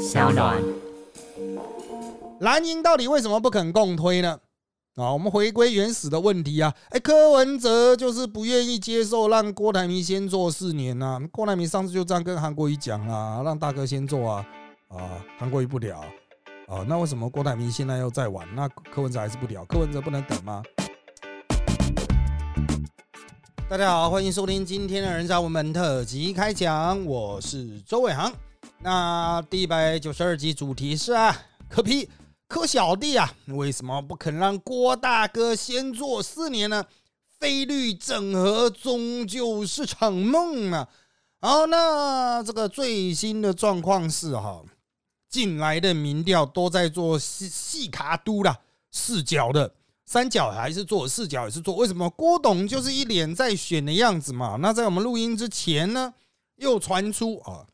小暖。蓝营到底为什么不肯共推呢？啊，我们回归原始的问题啊，哎，柯文哲就是不愿意接受让郭台铭先做四年呐。郭台铭上次就这样跟韩国瑜讲啊，让大哥先做啊，啊，韩国瑜不了啊，那为什么郭台铭现在又在玩？那柯文哲还是不了？柯文哲不能等吗？大家好，欢迎收听今天的人渣文本特辑开讲，我是周伟航。那第一百九十二集主题是啊，柯批柯小弟啊，为什么不肯让郭大哥先做四年呢？非律整合终究是场梦啊！好，那这个最新的状况是哈，近来的民调都在做细细卡都啦，四角的。三角还是做，四角也是做，为什么？郭董就是一脸在选的样子嘛。那在我们录音之前呢，又传出啊，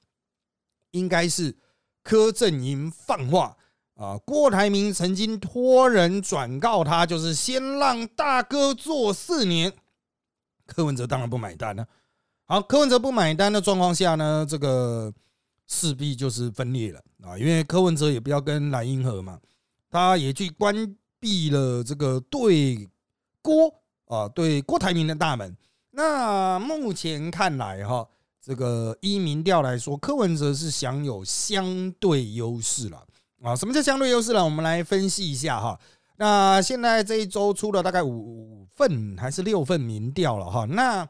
应该是柯震营放话啊，郭台铭曾经托人转告他，就是先让大哥做四年。柯文哲当然不买单了。好，柯文哲不买单的状况下呢，这个势必就是分裂了啊，因为柯文哲也不要跟蓝英和嘛，他也去关。闭了这个对郭啊，对郭台铭的大门。那目前看来哈，这个依民调来说，柯文哲是享有相对优势了啊。什么叫相对优势呢？我们来分析一下哈。那现在这一周出了大概五份还是六份民调了哈。那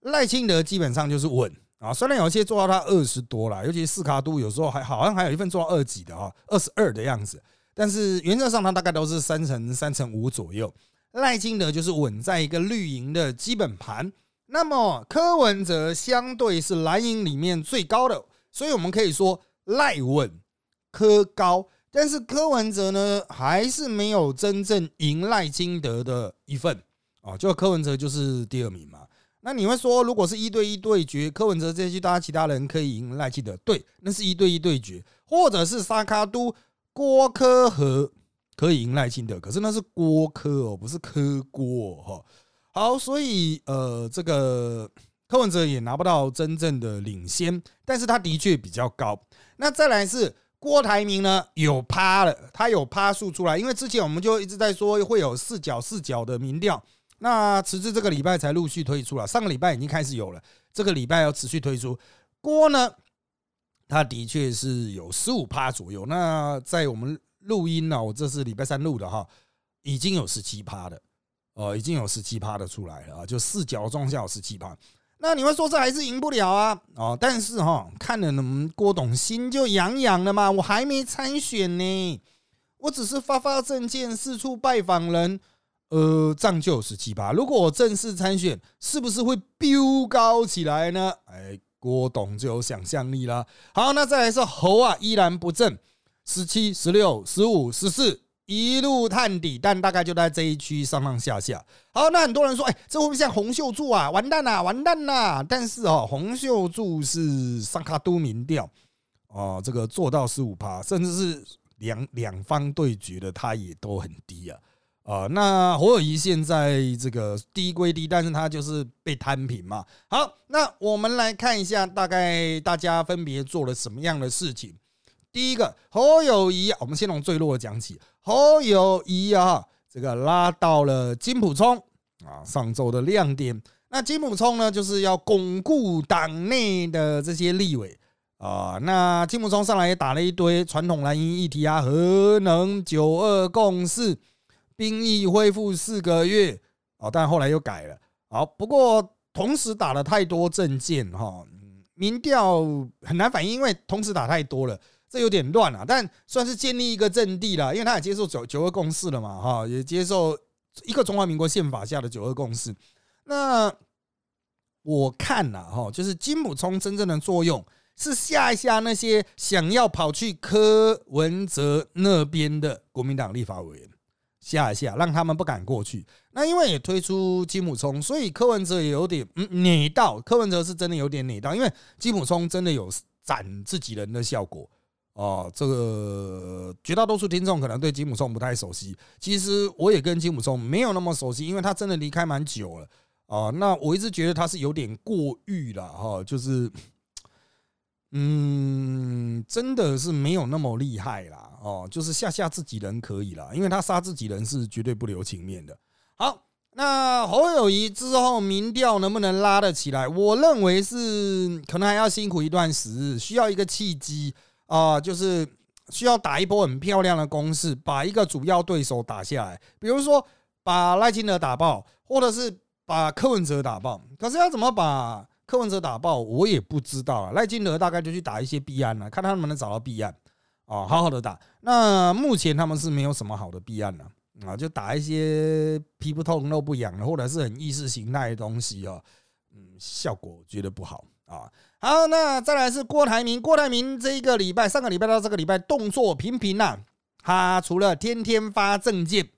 赖清德基本上就是稳啊，虽然有些做到他二十多了，尤其四卡都有时候还好像还有一份做到二几的哈，二十二的样子。但是原则上，它大概都是三成、三成五左右。赖清德就是稳在一个绿营的基本盘，那么柯文哲相对是蓝营里面最高的，所以我们可以说赖稳柯高。但是柯文哲呢，还是没有真正赢赖清德的一份啊，就柯文哲就是第二名嘛。那你会说，如果是一对一对决，柯文哲这些大家其他人可以赢赖清德？对，那是一对一对决，或者是沙卡都。郭科和可以赢赖清德，可是那是郭科哦，不是科郭哈。好，所以呃，这个柯文哲也拿不到真正的领先，但是他的确比较高。那再来是郭台铭呢，有趴了，他有趴数出来，因为之前我们就一直在说会有四角四角的民调，那迟至这个礼拜才陆续推出了，上个礼拜已经开始有了，这个礼拜要持续推出。郭呢？他的确是有十五趴左右。那在我们录音呢，我这是礼拜三录的哈，已经有十七趴的，哦，已经有十七趴的出来了啊，就四角状下有十七趴。那你会说这还是赢不了啊？哦，但是哈，看了我们郭董心就痒痒了嘛。我还没参选呢，我只是发发证件、四处拜访人，呃，这样就有十七趴。如果我正式参选，是不是会飙高起来呢？哎。郭董就有想象力了。好，那再来是猴啊，依然不正，十七、十六、十五、十四，一路探底，但大概就在这一区上上下下。好，那很多人说，哎，这会不会像洪秀柱啊？完蛋啦，完蛋啦！但是哦，洪秀柱是上卡都民调哦，这个做到十五趴，甚至是两两方对决的，他也都很低啊。啊，那侯友谊现在这个低归低，但是他就是被摊平嘛。好，那我们来看一下，大概大家分别做了什么样的事情。第一个，侯友谊，我们先从最弱讲起。侯友谊啊，这个拉到了金普聪啊，上周的亮点。那金普聪呢，就是要巩固党内的这些立委啊。那金普聪上来也打了一堆传统蓝营议题啊，核能、九二共识。兵役恢复四个月哦，但后来又改了。好，不过同时打了太多证件哈，民调很难反映，因为同时打太多了，这有点乱了。但算是建立一个阵地了，因为他也接受九九二共识了嘛，哈，也接受一个中华民国宪法下的九二共识。那我看了哈，就是金普聪真正的作用是吓一吓那些想要跑去柯文哲那边的国民党立法委员。吓一吓，让他们不敢过去。那因为也推出金普聪，所以柯文哲也有点嗯馁到。柯文哲是真的有点馁到，因为金普聪真的有斩自己人的效果哦。这个绝大多数听众可能对金姆松不太熟悉，其实我也跟金姆松没有那么熟悉，因为他真的离开蛮久了啊。那我一直觉得他是有点过誉了哈，就是嗯，真的是没有那么厉害啦。哦，就是吓吓自己人可以啦，因为他杀自己人是绝对不留情面的。好，那侯友谊之后民调能不能拉得起来？我认为是可能还要辛苦一段时日，需要一个契机啊，就是需要打一波很漂亮的攻势，把一个主要对手打下来，比如说把赖清德打爆，或者是把柯文哲打爆。可是要怎么把？柯文哲打爆，我也不知道啊。赖金德大概就去打一些弊案了，看他能不能找到弊案啊，好好的打。那目前他们是没有什么好的弊案了啊，就打一些皮不痛肉不痒的，或者是很意识形态的东西哦。效果我觉得不好啊。好，那再来是郭台铭，郭台铭这一个礼拜，上个礼拜到这个礼拜动作频频呐。他除了天天发证件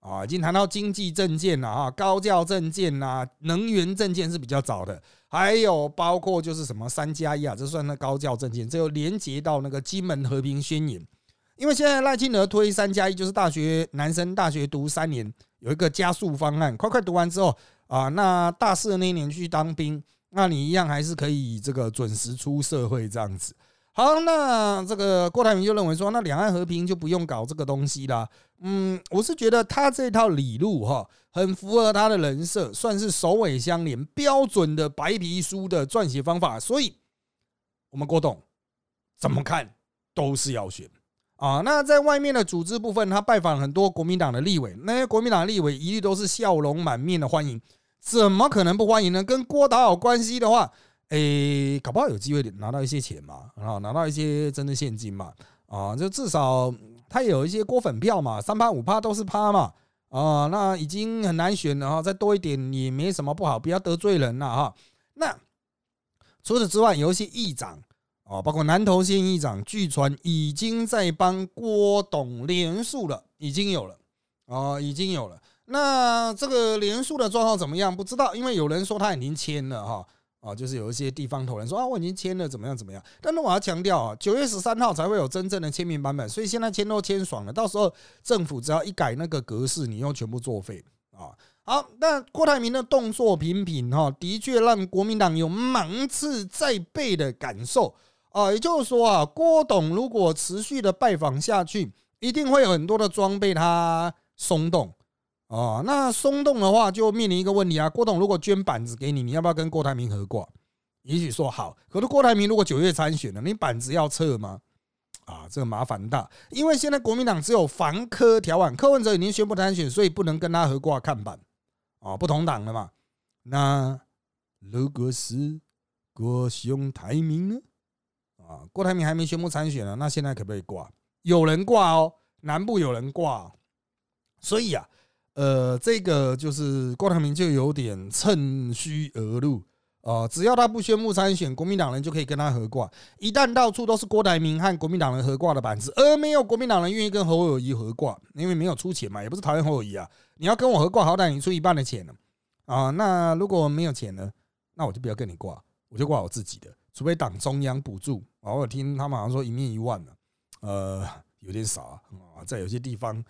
啊，已经谈到经济证件了啊，高教证件呐，能源证件是比较早的。还有包括就是什么三加一啊，这算那高教证件，这又连接到那个金门和平宣言。因为现在赖清德推三加一，就是大学男生大学读三年有一个加速方案，快快读完之后啊，那大四的那一年去当兵，那你一样还是可以这个准时出社会这样子。好，那这个郭台铭就认为说，那两岸和平就不用搞这个东西啦。嗯，我是觉得他这套理路哈。很符合他的人设，算是首尾相连，标准的白皮书的撰写方法。所以，我们郭董怎么看都是要选啊。那在外面的组织部分，他拜访很多国民党的立委，那些国民党立委一律都是笑容满面的欢迎，怎么可能不欢迎呢？跟郭打好关系的话，诶，搞不好有机会拿到一些钱嘛，啊，拿到一些真的现金嘛，啊，就至少他有一些郭粉票嘛，三趴五趴都是趴嘛。啊，那已经很难选了哈，再多一点也没什么不好，不要得罪人了哈。那除此之外，有一些议长啊，包括南投县议长，据传已经在帮郭董连署了，已经有了啊，已经有了。那这个连署的状况怎么样？不知道，因为有人说他已经签了哈。啊，就是有一些地方头人说啊，我已经签了，怎么样怎么样？但是我要强调啊，九月十三号才会有真正的签名版本，所以现在签都签爽了，到时候政府只要一改那个格式，你又全部作废啊。好，那郭台铭的动作频频哈，的确让国民党有芒刺在背的感受啊。也就是说啊，郭董如果持续的拜访下去，一定会有很多的装备他松动。哦，那松动的话就面临一个问题啊。郭董如果捐板子给你，你要不要跟郭台铭合挂？也许说好，可是郭台铭如果九月参选了，你板子要撤吗？啊，这个麻烦大，因为现在国民党只有防科调案，柯文哲已经宣布参选，所以不能跟他合挂看板啊，不同党了嘛。那如果是郭雄台铭呢？啊，郭台铭还没宣布参选呢，那现在可不可以挂？有人挂哦，南部有人挂，所以啊。呃，这个就是郭台铭就有点趁虚而入啊！只要他不宣布参选，国民党人就可以跟他合挂。一旦到处都是郭台铭和国民党人合挂的板子，而没有国民党人愿意跟侯友谊合挂，因为没有出钱嘛，也不是讨厌侯友谊啊。你要跟我合挂，好歹你出一半的钱呢啊！那如果没有钱呢，那我就不要跟你挂，我就挂我自己的，除非党中央补助啊。我听他们好像说一面一万呢，呃，有点少啊，在有些地方。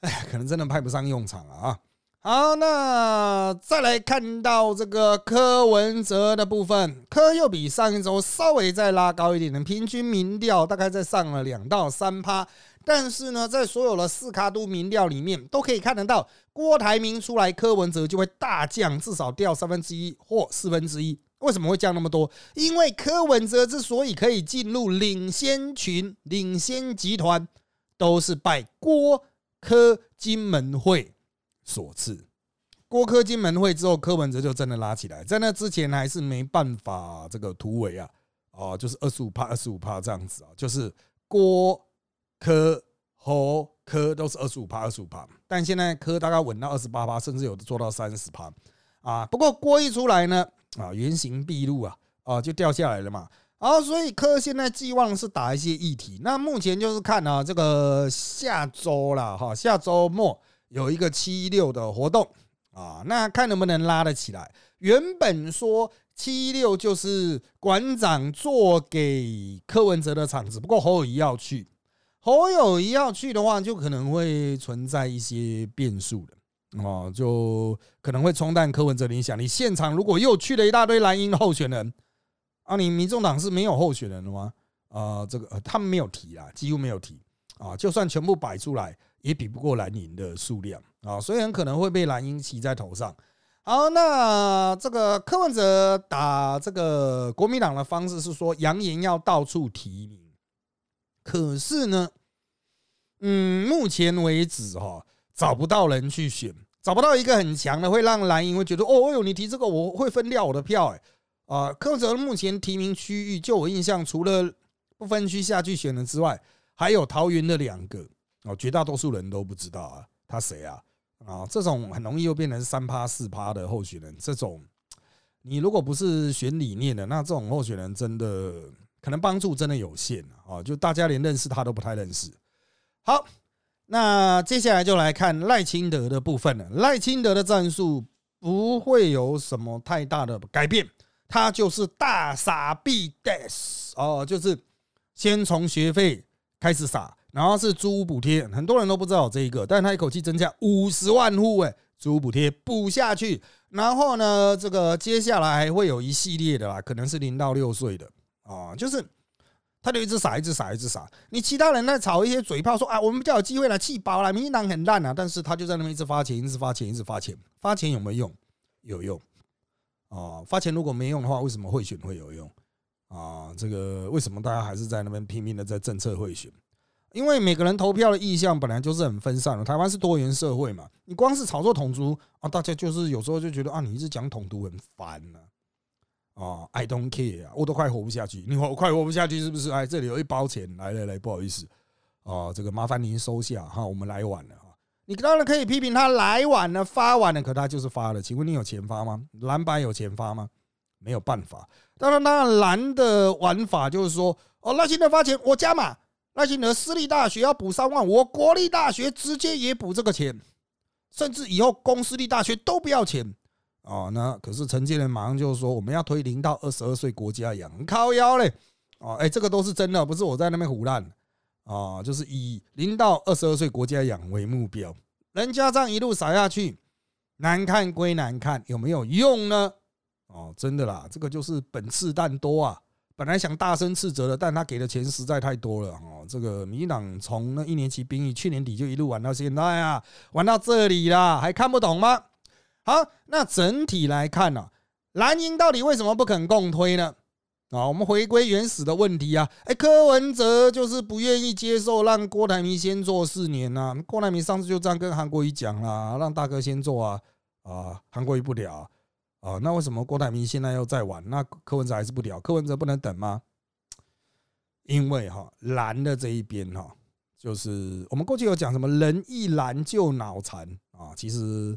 哎，可能真的派不上用场了啊！好，那再来看到这个柯文哲的部分，柯又比上一周稍微再拉高一点的平均民调，大概在上了两到三趴。但是呢，在所有的四卡都民调里面，都可以看得到郭台铭出来，柯文哲就会大降，至少掉三分之一或四分之一。为什么会降那么多？因为柯文哲之所以可以进入领先群、领先集团，都是拜郭。科金门会所赐，郭科金门会之后，柯文哲就真的拉起来。在那之前还是没办法这个突围啊，哦，就是二十五趴、二十五趴这样子啊，就是郭柯侯柯都是二十五趴、二十五趴，但现在柯大概稳到二十八趴，甚至有的做到三十趴啊。不过郭一出来呢，啊，原形毕露啊，啊，就掉下来了嘛。好，所以科现在寄望是打一些议题。那目前就是看啊，这个下周了哈，下周末有一个七六的活动啊，那看能不能拉得起来。原本说七六就是馆长做给柯文哲的场子，不过侯友谊要去，侯友谊要去的话，就可能会存在一些变数的哦，就可能会冲淡柯文哲的影响力。现场如果又去了一大堆蓝营候选人。啊，你民众党是没有候选人的吗？啊，这个他们没有提啊，几乎没有提啊，就算全部摆出来，也比不过蓝营的数量啊，所以很可能会被蓝营骑在头上。好，那这个柯文哲打这个国民党的方式是说，扬言要到处提名，可是呢，嗯，目前为止哈，找不到人去选，找不到一个很强的，会让蓝营会觉得，哦哟，你提这个，我会分掉我的票，哎，啊，柯文哲目前提名区域，就我印象，除了不分区下去选的之外，还有桃园的两个，哦，绝大多数人都不知道啊，他谁啊？啊，这种很容易又变成三趴四趴的候选人，这种你如果不是选理念的，那这种候选人真的可能帮助真的有限啊！就大家连认识他都不太认识。好，那接下来就来看赖清德的部分了。赖清德的战术不会有什么太大的改变，他就是大傻逼 death 哦，就是先从学费开始撒。然后是租屋补贴，很多人都不知道这一个，但他一口气增加五十万户，哎，租屋补贴补下去，然后呢，这个接下来还会有一系列的啦，可能是零到六岁的啊，就是他就一直撒，一直撒，一直撒。你其他人在炒一些嘴炮，说啊，我们比较有机会了气饱了，民进党很烂啊，但是他就在那边一直发钱，一直发钱，一直发钱，发钱有没有用？有用啊，发钱如果没用的话，为什么会选会有用啊？这个为什么大家还是在那边拼命的在政策贿选？因为每个人投票的意向本来就是很分散的，台湾是多元社会嘛，你光是炒作统独啊，大家就是有时候就觉得啊，你一直讲统独很烦呢，啊，I don't care 啊，我都快活不下去，你活快活不下去是不是？哎，这里有一包钱，来来来，不好意思，啊，这个麻烦您收下哈，我们来晚了，你当然可以批评他来晚了，发晚了，可他就是发了，请问你有钱发吗？蓝白有钱发吗？没有办法，当然当然蓝的玩法就是说，哦，那现在发钱我加码。赖清德私立大学要补三万，我国立大学直接也补这个钱，甚至以后公私立大学都不要钱啊！那可是陈建仁马上就说我们要推零到二十二岁国家养，靠腰嘞！哦，哎，这个都是真的，不是我在那边胡乱啊！就是以零到二十二岁国家养为目标，人家这样一路撒下去，难看归难看，有没有用呢？哦，真的啦，这个就是本次蛋多啊！本来想大声斥责的，但他给的钱实在太多了哦。这个民党从那一年期兵役去年底就一路玩到现在啊，玩到这里啦，还看不懂吗？好，那整体来看呢，蓝营到底为什么不肯共推呢？啊，我们回归原始的问题啊，哎，柯文哲就是不愿意接受让郭台铭先做四年呐。郭台铭上次就这样跟韩国瑜讲了，让大哥先做啊，啊，韩国瑜不了。啊，那为什么郭台铭现在又在玩？那柯文哲还是不屌？柯文哲不能等吗？因为哈蓝的这一边哈，就是我们过去有讲什么人一蓝就脑残啊。其实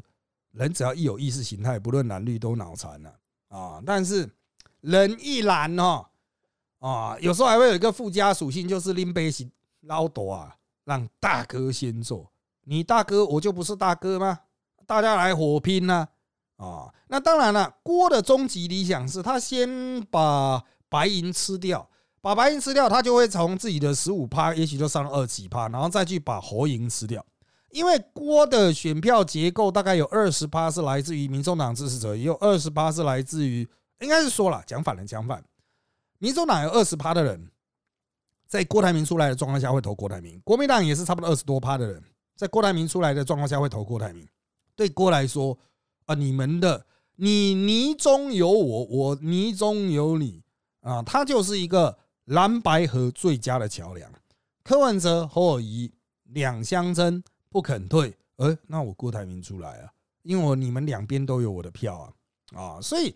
人只要一有意识形态，不论蓝绿都脑残了啊。但是人一懒哈啊，有时候还会有一个附加属性，就是拎杯型捞夺啊，让大哥先做。你大哥我就不是大哥吗？大家来火拼呢？啊，那当然了。郭的终极理想是他先把白银吃掉，把白银吃掉，他就会从自己的十五趴，也许就上二几趴，然后再去把活银吃掉。因为郭的选票结构大概有二十趴是来自于民众党支持者，也有二十趴是来自于，应该是说了讲反了，讲反。民众党有二十趴的人，在郭台铭出来的状况下会投郭台铭；国民党也是差不多二十多趴的人，在郭台铭出来的状况下会投郭台铭。对郭来说。啊，你们的你泥中有我，我泥中有你啊！他就是一个蓝白河最佳的桥梁。柯文哲、侯友谊两相争不肯退，呃，那我郭台铭出来啊，因为我你们两边都有我的票啊啊！所以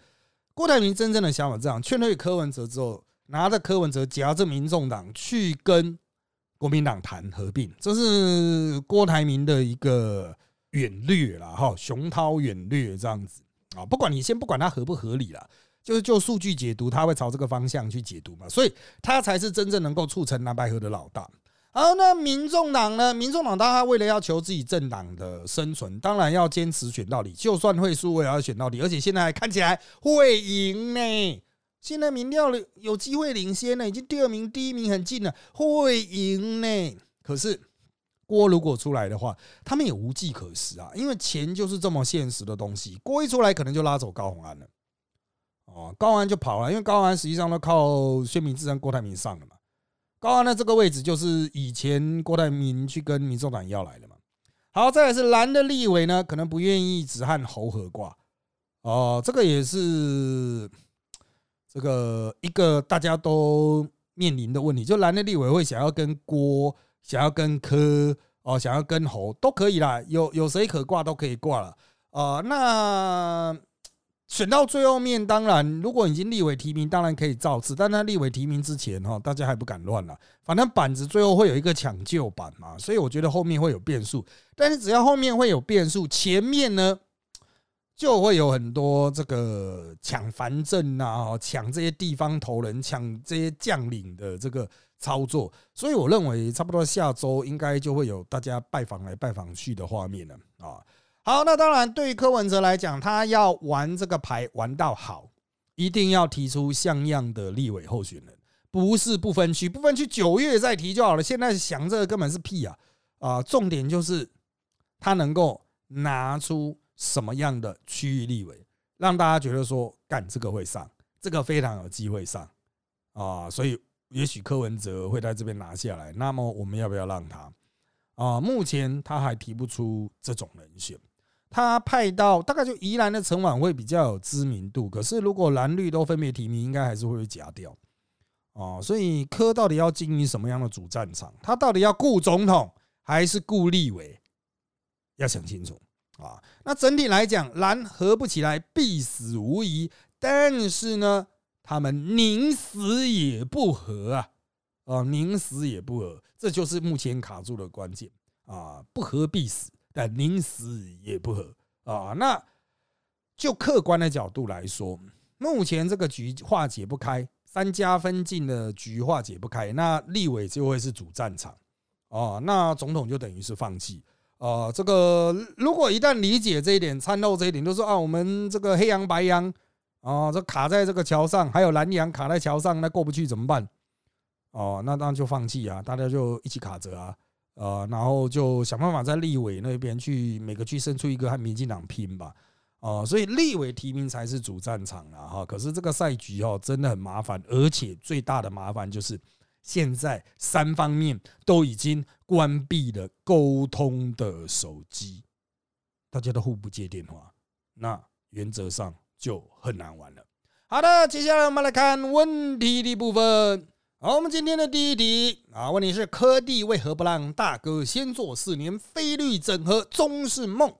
郭台铭真正的想法这样，劝退柯文哲之后，拿着柯文哲夹着民众党去跟国民党谈合并，这是郭台铭的一个。远略了哈，雄韬远略这样子啊，不管你先不管它合不合理了，就是就数据解读，他会朝这个方向去解读嘛，所以他才是真正能够促成蓝白河的老大。好，那民众党呢？民众党当然为了要求自己政党的生存，当然要坚持选到底，就算会输我也要选到底，而且现在看起来会赢呢。现在民调有机会领先呢，已经第二名、第一名很近了，会赢呢。可是。锅如果出来的话，他们也无计可施啊，因为钱就是这么现实的东西。锅一出来，可能就拉走高鸿安了。哦，高安就跑了，因为高安实际上都靠薛明志跟郭台铭上的嘛。高安的这个位置就是以前郭台铭去跟民众党要来的嘛。好，再来是蓝的立委呢，可能不愿意只和侯和挂哦，这个也是这个一个大家都面临的问题，就蓝的立委会想要跟郭，想要跟柯，哦，想要跟侯都可以啦，有有谁可挂都可以挂了啊，那。选到最后面，当然，如果已经立委提名，当然可以造次。但他立委提名之前，哈，大家还不敢乱了。反正板子最后会有一个抢救板嘛，所以我觉得后面会有变数。但是只要后面会有变数，前面呢就会有很多这个抢藩镇啊，抢这些地方头人，抢这些将领的这个操作。所以我认为，差不多下周应该就会有大家拜访来拜访去的画面了啊。好，那当然，对于柯文哲来讲，他要玩这个牌玩到好，一定要提出像样的立委候选人，不是不分区，不分区九月再提就好了。现在想这个根本是屁啊！啊，重点就是他能够拿出什么样的区域立委，让大家觉得说，干这个会上，这个非常有机会上啊！所以也许柯文哲会在这边拿下来。那么我们要不要让他？啊，目前他还提不出这种人选。他派到大概就宜兰的陈婉会比较有知名度，可是如果蓝绿都分别提名，应该还是会被夹掉哦。所以柯到底要经营什么样的主战场？他到底要顾总统还是顾立委？要想清楚啊。那整体来讲，蓝合不起来，必死无疑。但是呢，他们宁死也不和啊！啊，宁死也不和，这就是目前卡住的关键啊！不和必死。但宁死也不和啊！那就客观的角度来说，目前这个局化解不开，三家分晋的局化解不开，那立委就会是主战场啊！那总统就等于是放弃啊！这个如果一旦理解这一点，参透这一点，就说啊，我们这个黑羊白羊啊，这卡在这个桥上，还有蓝羊卡在桥上，那过不去怎么办？哦，那当然就放弃啊！大家就一起卡着啊！呃，然后就想办法在立委那边去每个区生出一个和民进党拼吧，啊，所以立委提名才是主战场啊，哈。可是这个赛局哦，真的很麻烦，而且最大的麻烦就是现在三方面都已经关闭了沟通的手机，大家都互不接电话，那原则上就很难玩了。好的，接下来我们来看问题的部分。好，我们今天的第一题啊，问题是科帝为何不让大哥先做四年非律整合，终是梦？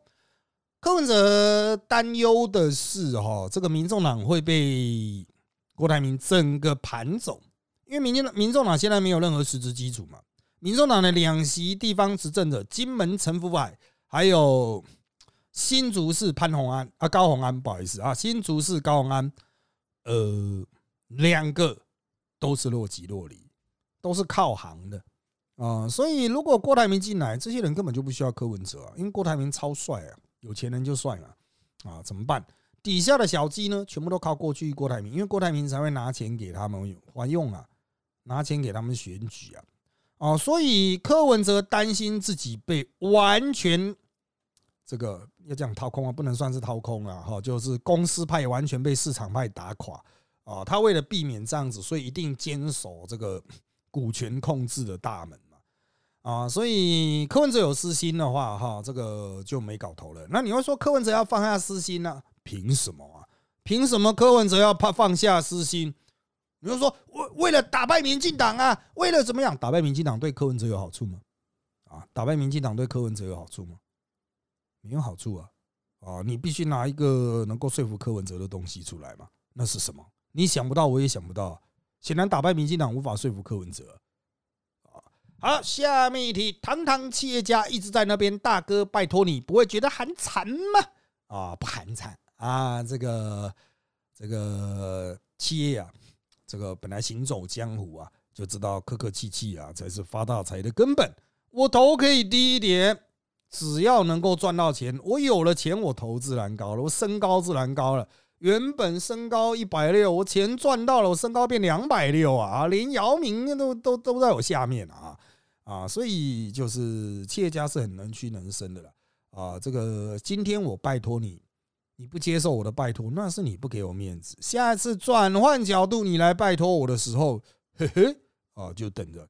柯文哲担忧的是，哈，这个民众党会被郭台铭整个盘走，因为民进党、民众党现在没有任何实质基础嘛。民众党的两席地方执政者金门陈福海，还有新竹市潘宏安啊，高宏安，不好意思啊，新竹市高宏安，呃，两个。都是若即若离，都是靠行的啊！所以如果郭台铭进来，这些人根本就不需要柯文哲啊，因为郭台铭超帅啊，有钱人就帅嘛啊！怎么办？底下的小鸡呢，全部都靠过去郭台铭，因为郭台铭才会拿钱给他们还用啊，拿钱给他们选举啊！哦，所以柯文哲担心自己被完全这个要这样掏空啊，不能算是掏空啊，哈，就是公司派完全被市场派打垮。啊，他为了避免这样子，所以一定坚守这个股权控制的大门嘛。啊，所以柯文哲有私心的话，哈，这个就没搞头了。那你会说柯文哲要放下私心呢？凭什么啊？凭什么柯文哲要怕放下私心？你就说为为了打败民进党啊，为了怎么样打败民进党对柯文哲有好处吗？啊，打败民进党对柯文哲有好处吗？没有好处啊！啊，你必须拿一个能够说服柯文哲的东西出来嘛？那是什么？你想不到，我也想不到。显然打败民进党无法说服柯文哲。好，下面一题，堂堂企业家一直在那边，大哥拜托你不会觉得寒蝉吗？啊，不寒蝉啊。这个这个企业啊，这个本来行走江湖啊，就知道客客气气啊才是发大财的根本。我头可以低一点，只要能够赚到钱，我有了钱，我头自然高了，我身高自然高了。原本身高一百六，我钱赚到了，我身高变两百六啊！连姚明都都都在我下面啊啊！所以就是企业家是很能屈能伸的了啊！这个今天我拜托你你不接受我的拜托，那是你不给我面子。下一次转换角度，你来拜托我的时候，嘿嘿，啊，就等着。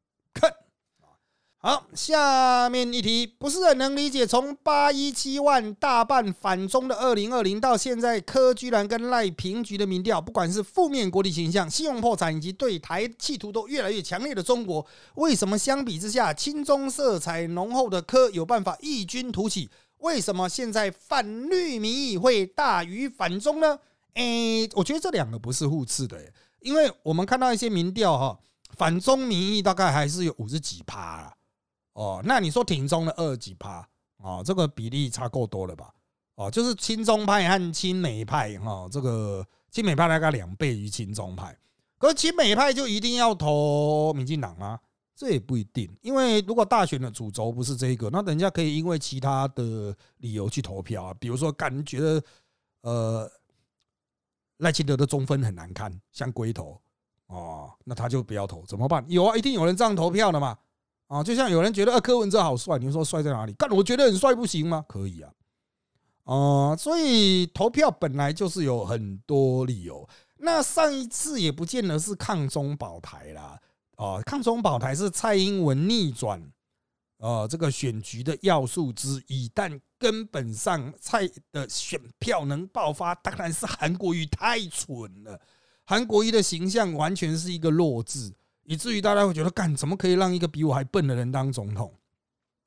好，下面一题不是很能理解，从八一七万大半反中的二零二零到现在，柯居然跟赖平局的民调，不管是负面国力形象、信用破产以及对台企图都越来越强烈的中国，为什么相比之下，亲中色彩浓厚的柯有办法异军突起？为什么现在反绿民意会大于反中呢？诶，我觉得这两个不是互斥的，因为我们看到一些民调哈，反中民意大概还是有五十几趴啦。哦，那你说挺中的二几趴啊？这个比例差够多了吧？哦，就是亲中派和亲美派哈，这个亲美派大概两倍于亲中派，可是亲美派就一定要投民进党吗？这也不一定，因为如果大选的主轴不是这个，那人家可以因为其他的理由去投票啊，比如说感觉呃赖清德的中分很难看，像龟头哦，那他就不要投，怎么办？有啊，一定有人这样投票的嘛。啊，就像有人觉得啊，柯文哲好帅，你说帅在哪里？干，我觉得很帅不行吗？可以啊，啊，所以投票本来就是有很多理由。那上一次也不见得是抗中保台啦，啊，抗中保台是蔡英文逆转啊这个选举的要素之一，但根本上蔡的选票能爆发，当然是韩国瑜太蠢了，韩国瑜的形象完全是一个弱智。以至于大家会觉得，干怎么可以让一个比我还笨的人当总统？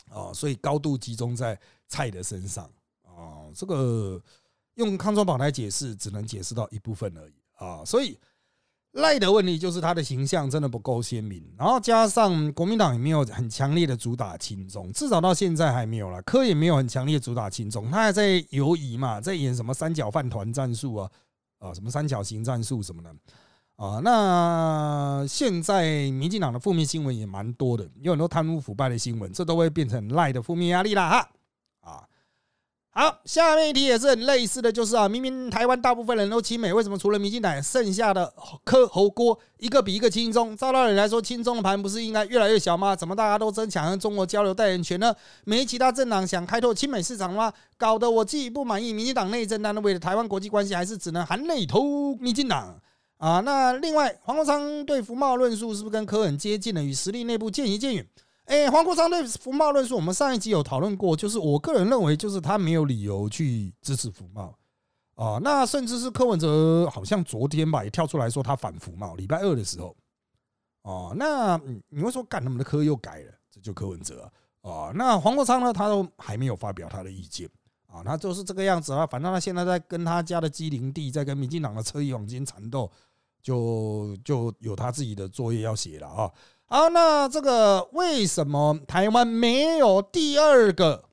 啊，所以高度集中在蔡的身上啊。这个用康庄榜来解释，只能解释到一部分而已啊。所以赖的问题就是他的形象真的不够鲜明，然后加上国民党也没有很强烈的主打亲中，至少到现在还没有了。柯也没有很强烈主打亲中，他还在游移嘛，在演什么三角饭团战术啊啊，什么三角形战术什么的。啊，那现在民进党的负面新闻也蛮多的，有很多贪污腐败的新闻，这都会变成赖的负面压力啦哈。啊，好，下面一题也是很类似的就是啊，明明台湾大部分人都亲美，为什么除了民进党，剩下的科侯锅一个比一个轻松？照道理来说，轻松的盘不是应该越来越小吗？怎么大家都争抢和中国交流代言权呢？没其他政党想开拓亲美市场吗？搞得我既不满意民进党内政，但为了台湾国际关系，还是只能含泪投民进党。啊，那另外黄国昌对福茂论述是不是跟柯很接近了？与实力内部渐行渐远。哎，黄国昌对福茂论述，我们上一集有讨论过，就是我个人认为，就是他没有理由去支持福茂啊。那甚至是柯文哲，好像昨天吧，也跳出来说他反福茂。礼拜二的时候，哦，那你会说干他们的科又改了，这就柯文哲啊。那黄国昌呢，他都还没有发表他的意见。啊，他就是这个样子啊，反正他现在在跟他家的机灵地，在跟民进党的车衣黄金缠斗，就就有他自己的作业要写了啊。好，那这个为什么台湾没有第二个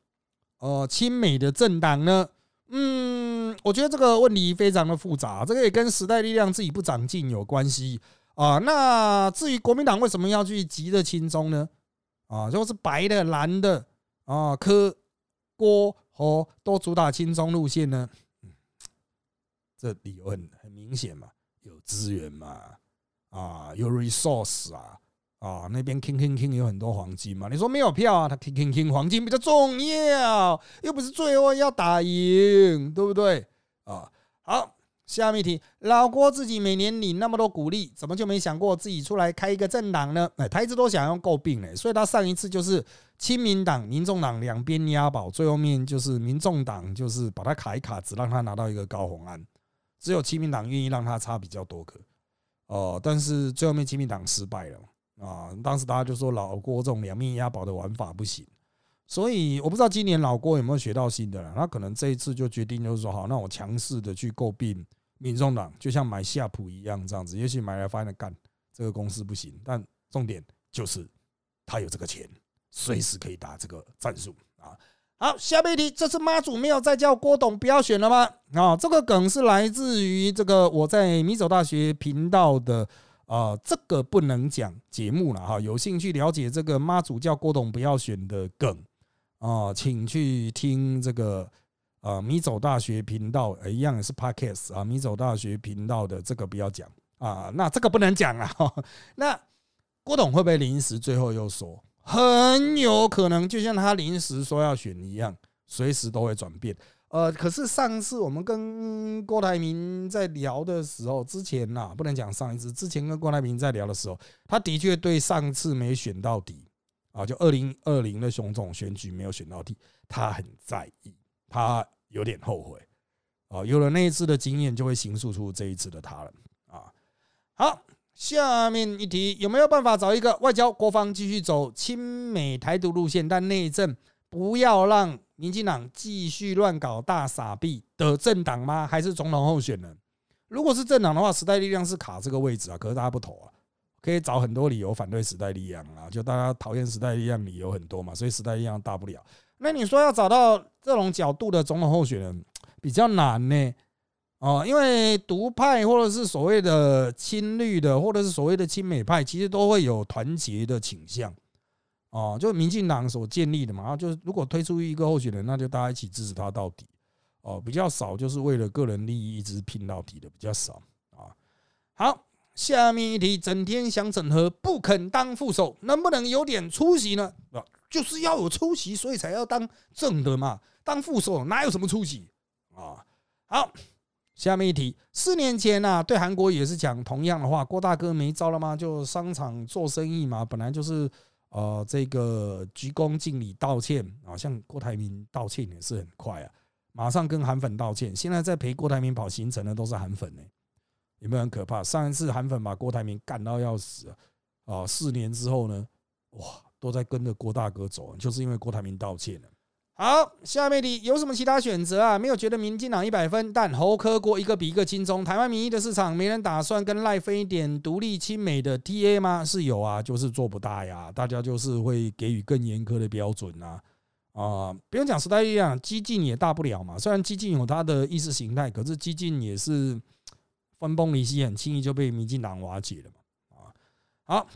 呃亲美的政党呢？嗯，我觉得这个问题非常的复杂，这个也跟时代力量自己不长进有关系啊。那至于国民党为什么要去急着亲中呢？啊，就是白的、蓝的啊，柯郭。哦，都主打轻松路线呢？这理由很很明显嘛，有资源嘛，啊，有 resource 啊，啊，那边 king king king 有很多黄金嘛。你说没有票啊？他 king king king 黄金比较重要，又不是最后要打赢，对不对？啊，好。下面一题，老郭自己每年领那么多鼓励，怎么就没想过自己出来开一个政党呢？哎，他一直都想要诟病嘞，所以他上一次就是亲民党、民众党两边押宝，最后面就是民众党就是把他卡一卡，只让他拿到一个高红安，只有亲民党愿意让他差比较多个哦，但是最后面亲民党失败了啊，当时大家就说老郭这种两面押宝的玩法不行，所以我不知道今年老郭有没有学到新的了，他可能这一次就决定就是说好，那我强势的去诟病。民众党就像买夏普一样这样子，也许买来发现干这个公司不行，但重点就是他有这个钱，随时可以打这个战术啊。好，下面一题，这次妈祖没有再叫郭董不要选了吗？啊，这个梗是来自于这个我在米走大学频道的啊，这个不能讲节目了哈。有兴趣了解这个妈祖叫郭董不要选的梗啊，请去听这个。啊，米走大学频道一样也是 podcast 啊，米走大学频道的这个不要讲啊，那这个不能讲啊。那郭董会不会临时最后又说？很有可能，就像他临时说要选一样，随时都会转变。呃，可是上次我们跟郭台铭在聊的时候，之前呐，不能讲上一次，之前跟郭台铭在聊的时候，他的确对上次没选到底啊，就二零二零的熊总选举没有选到底，他很在意，他有点后悔啊。有了那一次的经验，就会形塑出这一次的他了啊。好，下面一题，有没有办法找一个外交国防继续走亲美台独路线，但内政不要让？民进党继续乱搞大傻逼的政党吗？还是总统候选人？如果是政党的话，时代力量是卡这个位置啊，可是大家不投啊，可以找很多理由反对时代力量啊，就大家讨厌时代力量理由很多嘛，所以时代力量大不了。那你说要找到这种角度的总统候选人 比较难呢？哦，因为独派或者是所谓的亲绿的，或者是所谓的亲美派，其实都会有团结的倾向。哦，就民进党所建立的嘛，就是如果推出一个候选人，那就大家一起支持他到底。哦，比较少就是为了个人利益一直拼到底的比较少啊。好，下面一题，整天想整合不肯当副手，能不能有点出息呢？就是要有出息，所以才要当正的嘛。当副手哪有什么出息啊？好，下面一题，四年前呐，对韩国也是讲同样的话，郭大哥没招了吗？就商场做生意嘛，本来就是。呃，这个鞠躬敬礼道歉啊，像郭台铭道歉也是很快啊，马上跟韩粉道歉。现在在陪郭台铭跑行程的都是韩粉呢，有没有很可怕？上一次韩粉把郭台铭干到要死啊，啊，四年之后呢，哇，都在跟着郭大哥走，就是因为郭台铭道歉了。好，下面的有什么其他选择啊？没有觉得民进党一百分，但侯科郭一个比一个轻松。台湾民意的市场，没人打算跟赖飞点独立亲美的 TA 吗？是有啊，就是做不大呀。大家就是会给予更严苛的标准啊啊！不用讲时代力量，激进也大不了嘛。虽然激进有他的意识形态，可是激进也是分崩离析，很轻易就被民进党瓦解了嘛啊！好。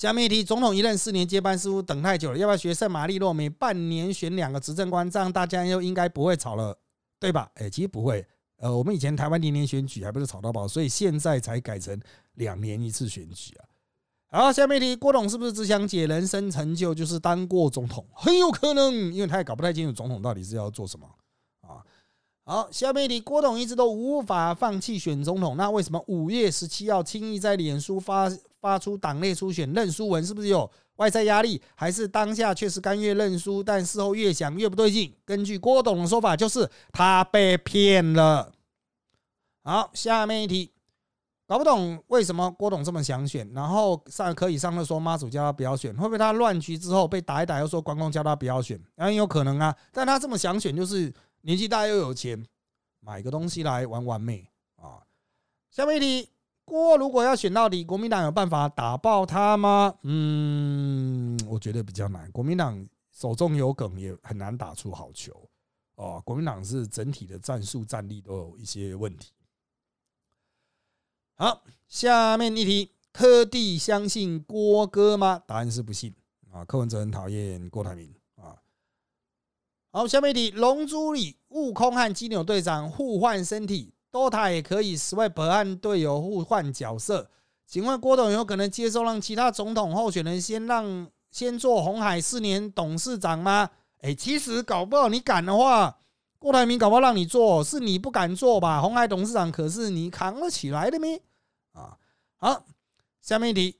下面一题，总统一任四年接班似乎等太久了，要不要学圣马力诺，每半年选两个执政官，这样大家又应该不会吵了，对吧？哎，其实不会。呃，我们以前台湾年年选举还不是吵到爆，所以现在才改成两年一次选举啊。好，下面一题，郭董是不是只想解人生成就，就是当过总统？很有可能，因为他也搞不太清楚总统到底是要做什么啊。好，下面一题，郭董一直都无法放弃选总统，那为什么五月十七号轻易在脸书发？发出党内初选认输文，是不是有外在压力？还是当下确实甘愿认输，但事后越想越不对劲？根据郭董的说法，就是他被骗了。好，下面一题，搞不懂为什么郭董这么想选，然后上可以上了说妈祖叫他不要选，会不会他乱局之后被打一打，又说关公叫他不要选？很有可能啊。但他这么想选，就是年纪大又有钱，买个东西来玩玩妹啊。下面一题。郭如果要选到底，国民党有办法打爆他吗？嗯，我觉得比较难。国民党手中有梗，也很难打出好球哦。国民党是整体的战术战力都有一些问题。好，下面一题：柯蒂相信郭哥吗？答案是不信啊。柯文哲很讨厌郭台铭啊。好，下面一题：龙珠里悟空和基纽队长互换身体。DOTA 也可以十位本案队友互换角色，请问郭董有可能接受让其他总统候选人先让先做红海四年董事长吗？哎，其实搞不好你敢的话，郭台铭搞不好让你做，是你不敢做吧？红海董事长可是你扛得起来的咩？啊，好，下面一题。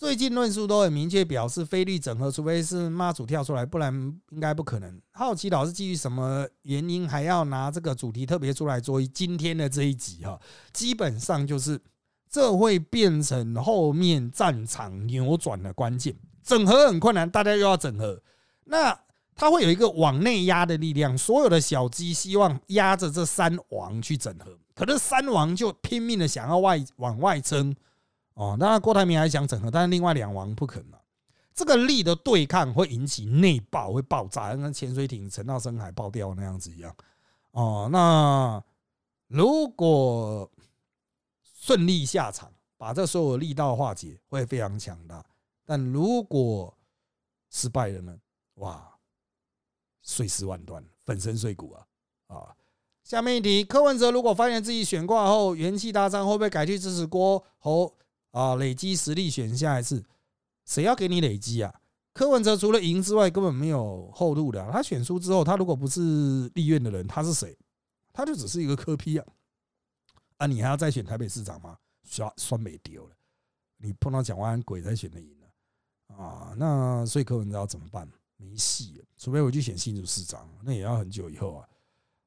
最近论述都很明确表示非律整合，除非是妈祖跳出来，不然应该不可能。好奇老师基于什么原因还要拿这个主题特别出来做今天的这一集哈？基本上就是这会变成后面战场扭转的关键。整合很困难，大家又要整合，那它会有一个往内压的力量，所有的小鸡希望压着这三王去整合，可是三王就拼命的想要外往外撑。哦，那郭台铭还想整合，但是另外两王不肯嘛。这个力的对抗会引起内爆，会爆炸，跟潜水艇沉到深海爆掉那样子一样。哦，那如果顺利下场，把这所有力道化解，会非常强大。但如果失败了呢？哇，碎尸万段，粉身碎骨啊！啊，下面一题，柯文哲如果发现自己选挂后元气大伤，会不会改去支持郭侯？啊，累积实力选下一次，谁要给你累积啊？柯文哲除了赢之外，根本没有后路的。他选输之后，他如果不是立院的人，他是谁？他就只是一个科批啊！啊，你还要再选台北市长吗？刷酸没丢了，你碰到蒋万安鬼才选的赢了啊！那所以柯文哲要怎么办？没戏，除非我去选新竹市长，那也要很久以后啊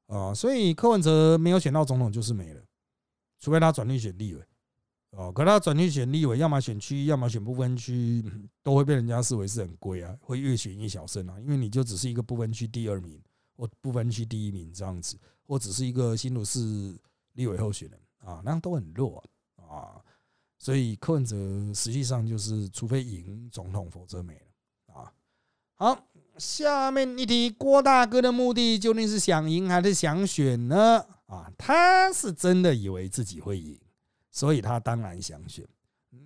啊！所以柯文哲没有选到总统就是没了，除非他转去选立委。哦，可他转去选立委，要么选区，要么选不分区，都会被人家视为是很贵啊，会越选越小声啊。因为你就只是一个不分区第二名，或不分区第一名这样子，或只是一个新竹市立委候选人啊，那样都很弱啊。所以柯文哲实际上就是，除非赢总统，否则没了啊。好，下面一题，郭大哥的目的究竟是想赢还是想选呢？啊，他是真的以为自己会赢。所以他当然想选，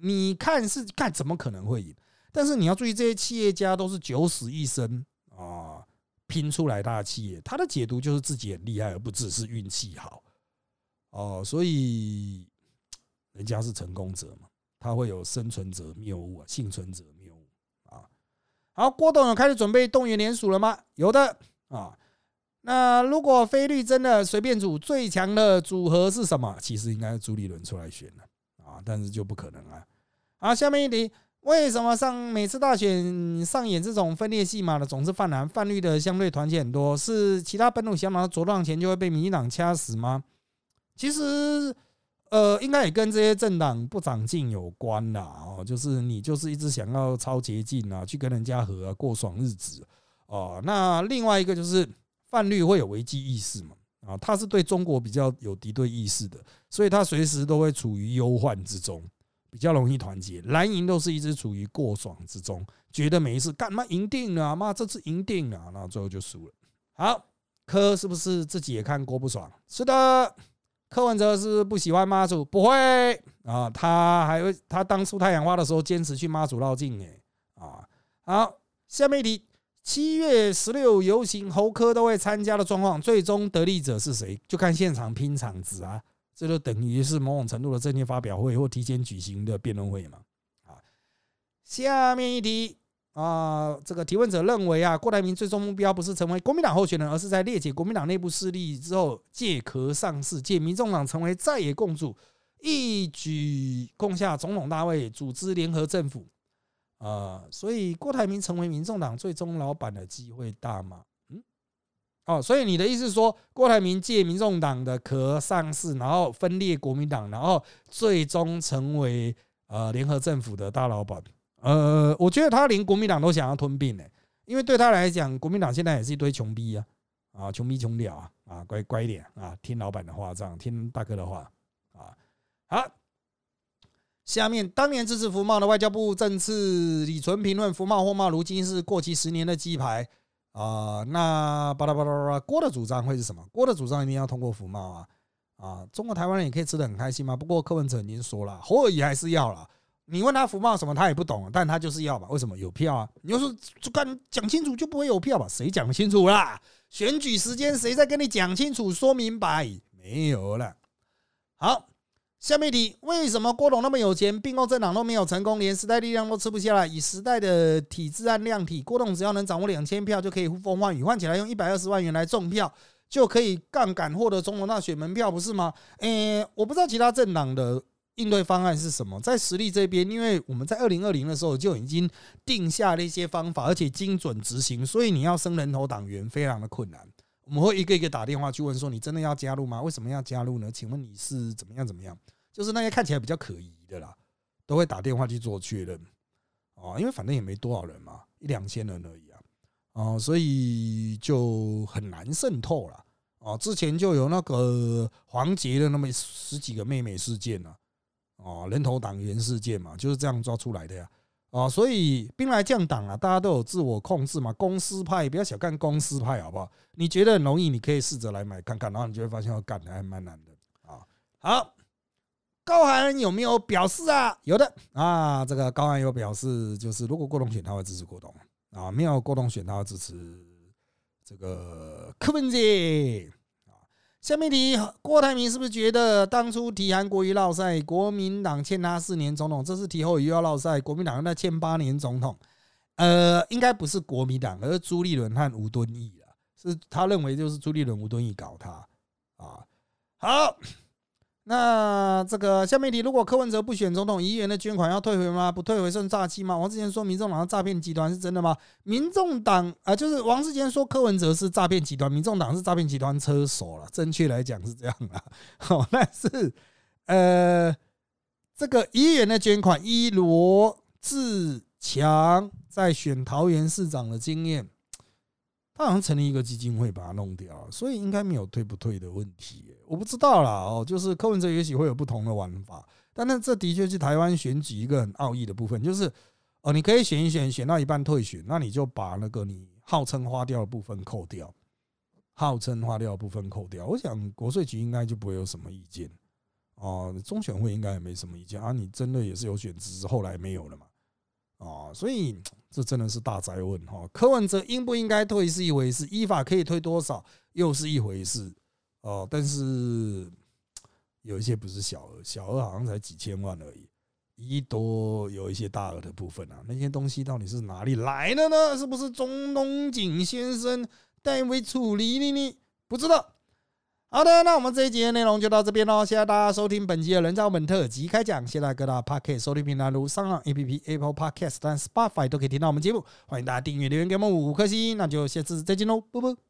你看是看怎么可能会赢？但是你要注意，这些企业家都是九死一生啊拼出来的企业，他的解读就是自己很厉害，而不只是运气好哦。所以人家是成功者嘛，他会有生存者谬误啊，幸存者谬误啊。好，郭董有开始准备动员联署了吗？有的啊。那如果菲律真的随便组最强的组合是什么？其实应该是朱立伦出来选的啊，但是就不可能啊。好，下面一题，为什么上每次大选上演这种分裂戏码的总是泛蓝泛绿的相对团结很多？是其他本土小党茁壮前就会被民进党掐死吗？其实，呃，应该也跟这些政党不长进有关啦。哦，就是你就是一直想要超捷径啊，去跟人家和过爽日子哦。那另外一个就是。泛绿会有危机意识嘛？啊，他是对中国比较有敌对意识的，所以他随时都会处于忧患之中，比较容易团结。蓝营都是一直处于过爽之中，觉得每一次干嘛赢定了，妈这次赢定了，那最后就输了。好，柯是不是自己也看郭不爽？是的，柯文哲是不喜欢妈祖，不会啊，他还会他当初太阳花的时候坚持去妈祖绕境哎啊。好，下面一题。七月十六游行，侯科都会参加的状况，最终得利者是谁？就看现场拼场子啊！这就等于是某种程度的政见发表会或提前举行的辩论会嘛。啊，下面一题啊，这个提问者认为啊，郭台铭最终目标不是成为国民党候选人，而是在列解国民党内部势力之后借壳上市，借民众党成为在野共主，一举攻下总统大位，组织联合政府。啊，所以郭台铭成为民众党最终老板的机会大吗？嗯，哦，所以你的意思说，郭台铭借民众党的壳上市，然后分裂国民党，然后最终成为呃联合政府的大老板？呃，我觉得他连国民党都想要吞并呢，因为对他来讲，国民党现在也是一堆穷逼啊，啊，穷逼穷屌啊，啊，乖乖一点啊，听老板的话，这样听大哥的话啊，好。下面当年支持福茂的外交部政次李纯评论福茂货贸如今是过期十年的鸡排啊，那巴拉巴拉巴拉郭的主张会是什么？郭的主张一定要通过福茂啊啊！中国台湾人也可以吃得很开心吗？不过柯文哲已经说了，侯尔仪还是要了。你问他福茂什么，他也不懂，但他就是要吧？为什么有票啊？你要说就干讲清楚就不会有票吧？谁讲清楚啦？选举时间谁在跟你讲清楚说明白？没有了。好。下面一题：为什么郭董那么有钱，并购政党都没有成功，连时代力量都吃不下来？以时代的体制和量体，郭董只要能掌握两千票，就可以呼风唤雨，换起来用一百二十万元来中票，就可以杠杆获得总统大选门票，不是吗？诶，我不知道其他政党的应对方案是什么。在实力这边，因为我们在二零二零的时候就已经定下了一些方法，而且精准执行，所以你要升人头党员非常的困难。我们会一个一个打电话去问说：“你真的要加入吗？为什么要加入呢？请问你是怎么样怎么样？”就是那些看起来比较可疑的啦，都会打电话去做确认哦，因为反正也没多少人嘛，一两千人而已啊，哦，所以就很难渗透了哦。之前就有那个黄杰的那么十几个妹妹事件呢，哦，人头党员事件嘛，就是这样抓出来的呀。啊所以兵来将挡啊，大家都有自我控制嘛。公司派不要小看公司派，好不好？你觉得很容易，你可以试着来买看看，然后你就会发现要干的还蛮难的啊。好，高寒有没有表示啊？有的啊，这个高寒有表示，就是如果郭董选，他会支持郭董啊；没有郭董选，他会支持这个柯文哲。下面题，郭台铭是不是觉得当初提韩国瑜闹赛，国民党欠他四年总统，这次提后又要闹赛，国民党又欠八年总统？呃，应该不是国民党，而是朱立伦和吴敦义了，是他认为就是朱立伦、吴敦义搞他啊。好，那这个下面题，如果柯文哲不选总统，议员的捐款要退回吗？不退回算诈欺吗？王志坚说，民众党诈骗集团是真的吗？民众党啊，就是王志坚说柯文哲是诈骗集团，民众党是诈骗集团车手了。正确来讲是这样啊。好，但是呃，这个议员的捐款，依罗志强。在选桃园市长的经验，他好像成立一个基金会把它弄掉，所以应该没有退不退的问题。我不知道啦哦，就是柯文哲也许会有不同的玩法，但那这的确是台湾选举一个很奥义的部分，就是哦，你可以选一选，选到一半退选，那你就把那个你号称花掉的部分扣掉，号称花掉的部分扣掉。我想国税局应该就不会有什么意见哦，中选会应该也没什么意见啊。你真的也是有选，只是后来没有了嘛。哦，所以这真的是大灾问哈。柯文哲应不应该退是一回事，依法可以退多少又是一回事哦。但是有一些不是小额，小额好像才几千万而已，一多有一些大额的部分啊。那些东西到底是哪里来的呢？是不是中东锦先生代为处理的呢？不知道。好的，那我们这一集的内容就到这边喽。谢谢大家收听本期的人造本特辑开讲。谢谢各大 Podcast 收听平台如上浪 APP、Apple Podcast、但 Spotify 都可以听到我们节目。欢迎大家订阅、留言给我们五颗星。那就下次再见喽，啵啵。